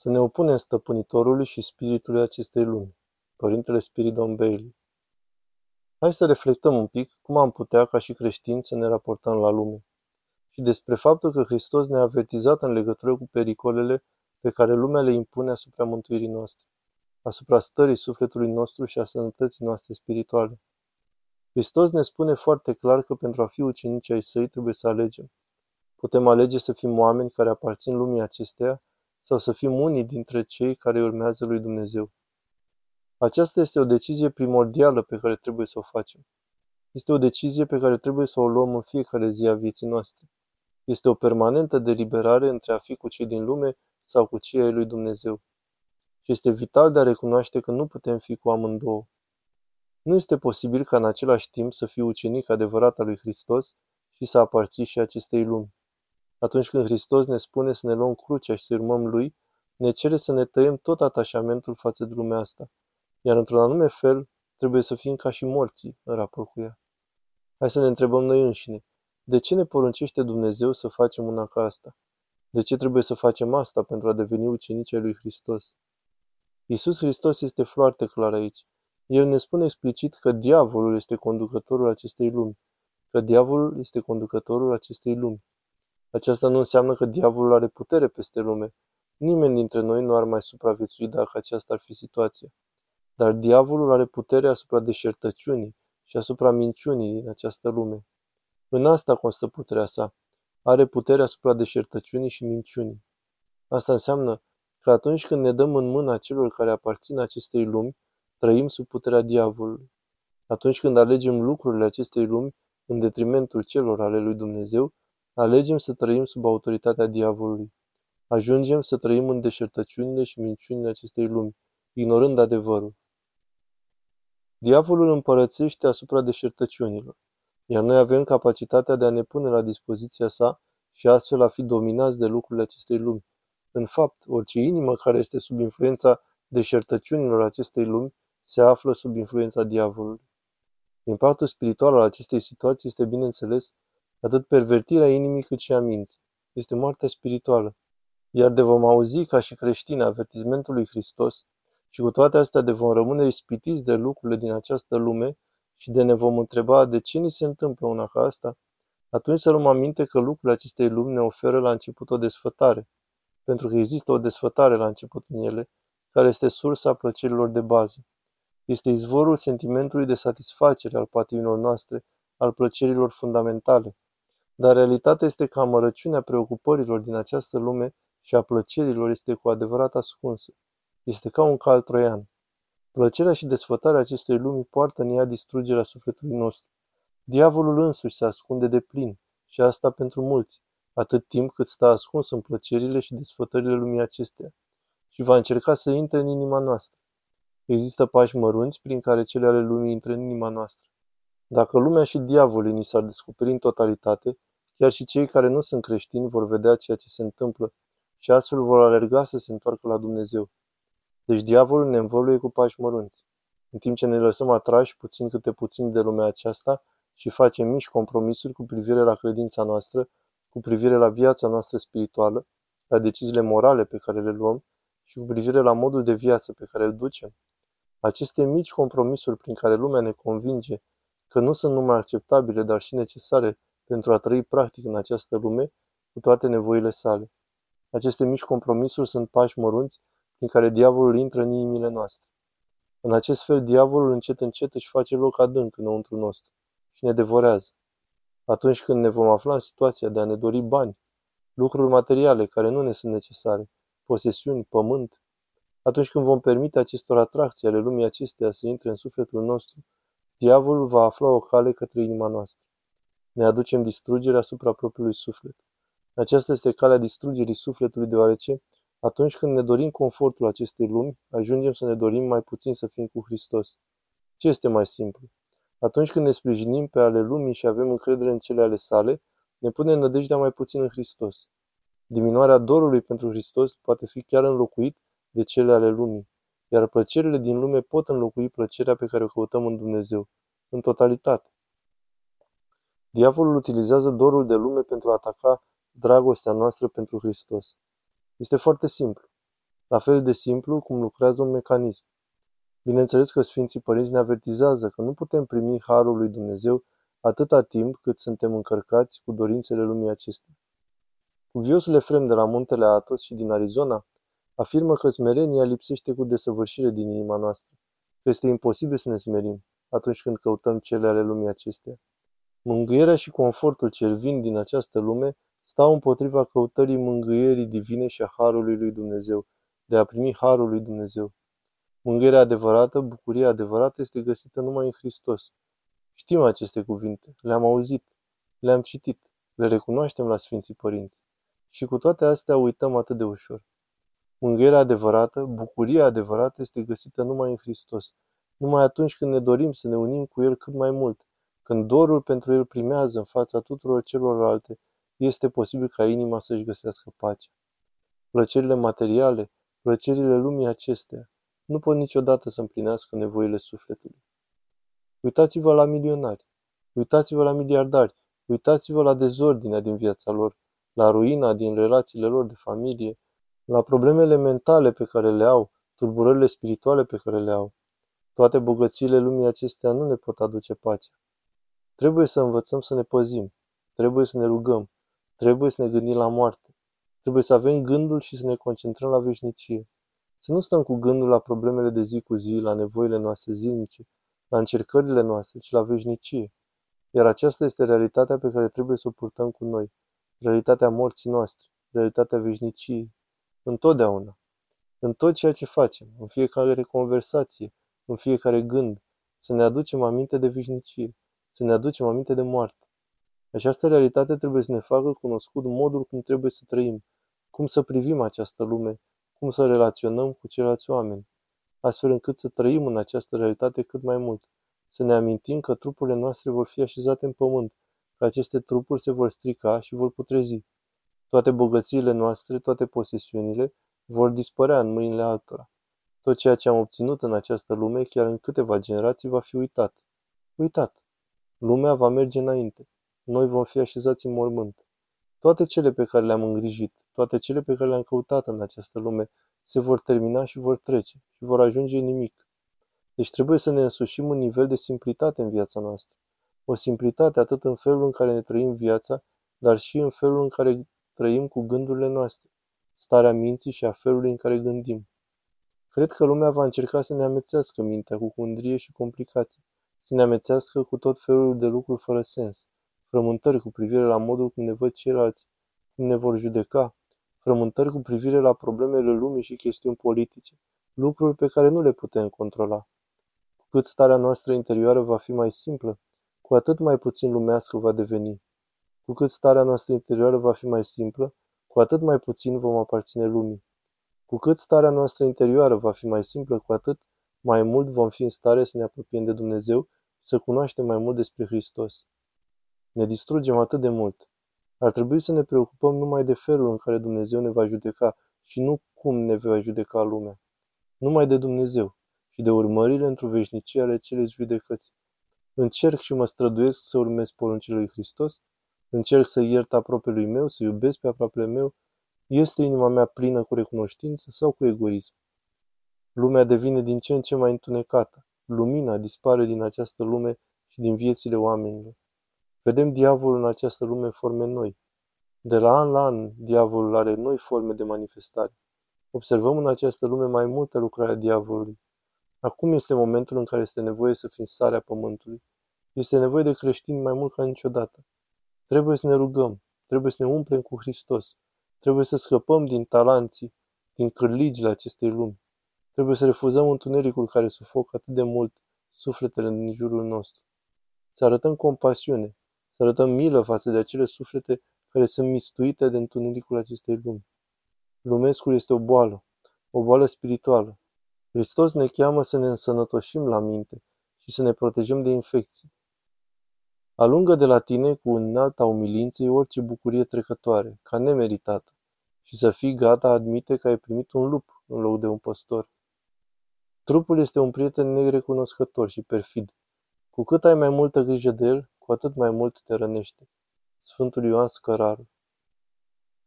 să ne opunem stăpânitorului și spiritului acestei lumi, Părintele Spiridon Bailey. Hai să reflectăm un pic cum am putea, ca și creștini, să ne raportăm la lume și despre faptul că Hristos ne-a avertizat în legătură cu pericolele pe care lumea le impune asupra mântuirii noastre, asupra stării sufletului nostru și a sănătății noastre spirituale. Hristos ne spune foarte clar că pentru a fi ucenici ai săi trebuie să alegem. Putem alege să fim oameni care aparțin lumii acesteia sau să fim unii dintre cei care urmează lui Dumnezeu. Aceasta este o decizie primordială pe care trebuie să o facem. Este o decizie pe care trebuie să o luăm în fiecare zi a vieții noastre. Este o permanentă deliberare între a fi cu cei din lume sau cu cei ai lui Dumnezeu. Și este vital de a recunoaște că nu putem fi cu amândouă. Nu este posibil ca în același timp să fii ucenic adevărat al lui Hristos și să aparții și acestei lumi. Atunci când Hristos ne spune să ne luăm crucea și să urmăm Lui, ne cere să ne tăiem tot atașamentul față de lumea asta, iar într-un anume fel trebuie să fim ca și morții în raport cu ea. Hai să ne întrebăm noi înșine, de ce ne poruncește Dumnezeu să facem una ca asta? De ce trebuie să facem asta pentru a deveni ucenici ai lui Hristos? Iisus Hristos este foarte clar aici. El ne spune explicit că diavolul este conducătorul acestei lumi, că diavolul este conducătorul acestei lumi. Aceasta nu înseamnă că diavolul are putere peste lume. Nimeni dintre noi nu ar mai supraviețui dacă aceasta ar fi situația. Dar diavolul are putere asupra deșertăciunii și asupra minciunii din această lume. În asta constă puterea sa. Are putere asupra deșertăciunii și minciunii. Asta înseamnă că atunci când ne dăm în mâna celor care aparțin acestei lumi, trăim sub puterea diavolului. Atunci când alegem lucrurile acestei lumi în detrimentul celor ale lui Dumnezeu, Alegem să trăim sub autoritatea diavolului. Ajungem să trăim în deșertăciunile și minciunile acestei lumi, ignorând adevărul. Diavolul împărățește asupra deșertăciunilor, iar noi avem capacitatea de a ne pune la dispoziția sa și astfel a fi dominați de lucrurile acestei lumi. În fapt, orice inimă care este sub influența deșertăciunilor acestei lumi se află sub influența diavolului. Impactul spiritual al acestei situații este, bineînțeles, atât pervertirea inimii cât și a minții. Este moartea spirituală. Iar de vom auzi ca și creștini avertizmentul lui Hristos și cu toate astea de vom rămâne ispitiți de lucrurile din această lume și de ne vom întreba de ce ni se întâmplă una ca asta, atunci să luăm aminte că lucrurile acestei lumi ne oferă la început o desfătare, pentru că există o desfătare la început în ele, care este sursa plăcerilor de bază. Este izvorul sentimentului de satisfacere al patimilor noastre, al plăcerilor fundamentale. Dar realitatea este că amărăciunea preocupărilor din această lume și a plăcerilor este cu adevărat ascunsă. Este ca un cal troian. Plăcerea și desfătarea acestei lumi poartă în ea distrugerea sufletului nostru. Diavolul însuși se ascunde de plin, și asta pentru mulți, atât timp cât stă ascuns în plăcerile și desfătările lumii acesteia, și va încerca să intre în inima noastră. Există pași mărunți prin care cele ale lumii intră în inima noastră. Dacă lumea și diavolii ni s-ar descoperi în totalitate, Chiar și cei care nu sunt creștini vor vedea ceea ce se întâmplă și astfel vor alerga să se întoarcă la Dumnezeu. Deci diavolul ne învăluie cu pași mărunți. În timp ce ne lăsăm atrași puțin câte puțin de lumea aceasta și facem mici compromisuri cu privire la credința noastră, cu privire la viața noastră spirituală, la deciziile morale pe care le luăm și cu privire la modul de viață pe care îl ducem. Aceste mici compromisuri prin care lumea ne convinge că nu sunt numai acceptabile, dar și necesare pentru a trăi practic în această lume cu toate nevoile sale. Aceste mici compromisuri sunt pași mărunți prin care diavolul intră în inimile noastre. În acest fel, diavolul încet încet își face loc adânc înăuntru nostru și ne devorează. Atunci când ne vom afla în situația de a ne dori bani, lucruri materiale care nu ne sunt necesare, posesiuni, pământ, atunci când vom permite acestor atracții ale lumii acesteia să intre în sufletul nostru, diavolul va afla o cale către inima noastră ne aducem distrugerea asupra propriului suflet. Aceasta este calea distrugerii sufletului, deoarece atunci când ne dorim confortul acestei lumi, ajungem să ne dorim mai puțin să fim cu Hristos. Ce este mai simplu? Atunci când ne sprijinim pe ale lumii și avem încredere în cele ale sale, ne punem nădejdea mai puțin în Hristos. Diminuarea dorului pentru Hristos poate fi chiar înlocuit de cele ale lumii, iar plăcerile din lume pot înlocui plăcerea pe care o căutăm în Dumnezeu, în totalitate. Diavolul utilizează dorul de lume pentru a ataca dragostea noastră pentru Hristos. Este foarte simplu. la fel de simplu cum lucrează un mecanism. Bineînțeles că Sfinții Părinți ne avertizează că nu putem primi Harul lui Dumnezeu atâta timp cât suntem încărcați cu dorințele lumii acestea. Cuviosul Efrem de la muntele Atos și din Arizona afirmă că smerenia lipsește cu desăvârșire din inima noastră, că este imposibil să ne smerim atunci când căutăm cele ale lumii acestea. Mângâierea și confortul cel vin din această lume stau împotriva căutării mângâierii divine și a Harului lui Dumnezeu, de a primi Harul lui Dumnezeu. Mângâierea adevărată, bucuria adevărată este găsită numai în Hristos. Știm aceste cuvinte, le-am auzit, le-am citit, le recunoaștem la Sfinții Părinți. Și cu toate astea uităm atât de ușor. Mângâierea adevărată, bucuria adevărată este găsită numai în Hristos, numai atunci când ne dorim să ne unim cu El cât mai mult, când dorul pentru El primează în fața tuturor celorlalte, este posibil ca inima să-și găsească pace. Plăcerile materiale, plăcerile lumii acestea, nu pot niciodată să împlinească nevoile sufletului. Uitați-vă la milionari, uitați-vă la miliardari, uitați-vă la dezordinea din viața lor, la ruina din relațiile lor de familie, la problemele mentale pe care le au, tulburările spirituale pe care le au. Toate bogățiile lumii acestea nu ne pot aduce pace. Trebuie să învățăm să ne păzim, trebuie să ne rugăm, trebuie să ne gândim la moarte, trebuie să avem gândul și să ne concentrăm la veșnicie. Să nu stăm cu gândul la problemele de zi cu zi, la nevoile noastre zilnice, la încercările noastre, ci la veșnicie. Iar aceasta este realitatea pe care trebuie să o purtăm cu noi, realitatea morții noastre, realitatea veșniciei, întotdeauna, în tot ceea ce facem, în fiecare conversație, în fiecare gând, să ne aducem aminte de veșnicie, să ne aducem aminte de moarte. Această realitate trebuie să ne facă cunoscut modul cum trebuie să trăim, cum să privim această lume, cum să relaționăm cu ceilalți oameni, astfel încât să trăim în această realitate cât mai mult, să ne amintim că trupurile noastre vor fi așezate în pământ, că aceste trupuri se vor strica și vor putrezi. Toate bogățiile noastre, toate posesiunile, vor dispărea în mâinile altora. Tot ceea ce am obținut în această lume, chiar în câteva generații, va fi uitat. Uitat. Lumea va merge înainte. Noi vom fi așezați în mormânt. Toate cele pe care le-am îngrijit, toate cele pe care le-am căutat în această lume, se vor termina și vor trece și vor ajunge în nimic. Deci trebuie să ne însușim un nivel de simplitate în viața noastră. O simplitate atât în felul în care ne trăim viața, dar și în felul în care trăim cu gândurile noastre, starea minții și a felului în care gândim. Cred că lumea va încerca să ne amețească mintea cu cundrie și complicații, să ne amețească cu tot felul de lucruri fără sens, frământări cu privire la modul cum ne văd ceilalți, cum ne vor judeca, frământări cu privire la problemele lumii și chestiuni politice, lucruri pe care nu le putem controla. Cu cât starea noastră interioară va fi mai simplă, cu atât mai puțin lumească va deveni. Cu cât starea noastră interioară va fi mai simplă, cu atât mai puțin vom aparține lumii. Cu cât starea noastră interioară va fi mai simplă, cu atât mai mult vom fi în stare să ne apropiem de Dumnezeu și să cunoaștem mai mult despre Hristos. Ne distrugem atât de mult. Ar trebui să ne preocupăm numai de felul în care Dumnezeu ne va judeca și nu cum ne va judeca lumea. Numai de Dumnezeu și de urmările într-o veșnicie ale celei judecăți. Încerc și mă străduiesc să urmez poruncile lui Hristos, încerc să iert lui meu, să iubesc pe aproapele meu, este inima mea plină cu recunoștință sau cu egoism? Lumea devine din ce în ce mai întunecată. Lumina dispare din această lume și din viețile oamenilor. Vedem diavolul în această lume în forme noi. De la an la an, diavolul are noi forme de manifestare. Observăm în această lume mai multe lucrări a diavolului. Acum este momentul în care este nevoie să fim sarea pământului. Este nevoie de creștini mai mult ca niciodată. Trebuie să ne rugăm, trebuie să ne umplem cu Hristos, trebuie să scăpăm din talanții, din cârligile acestei lumi. Trebuie să refuzăm întunericul care sufocă atât de mult sufletele din jurul nostru. Să arătăm compasiune, să arătăm milă față de acele suflete care sunt mistuite de întunericul acestei lumi. Lumescul este o boală, o boală spirituală. Hristos ne cheamă să ne însănătoșim la minte și să ne protejăm de infecții. Alungă de la tine cu înalta umilinței orice bucurie trecătoare, ca nemeritată, și să fii gata admite că ai primit un lup în loc de un păstor. Trupul este un prieten nerecunoscător și perfid. Cu cât ai mai multă grijă de el, cu atât mai mult te rănește. Sfântul Ioan Scăraru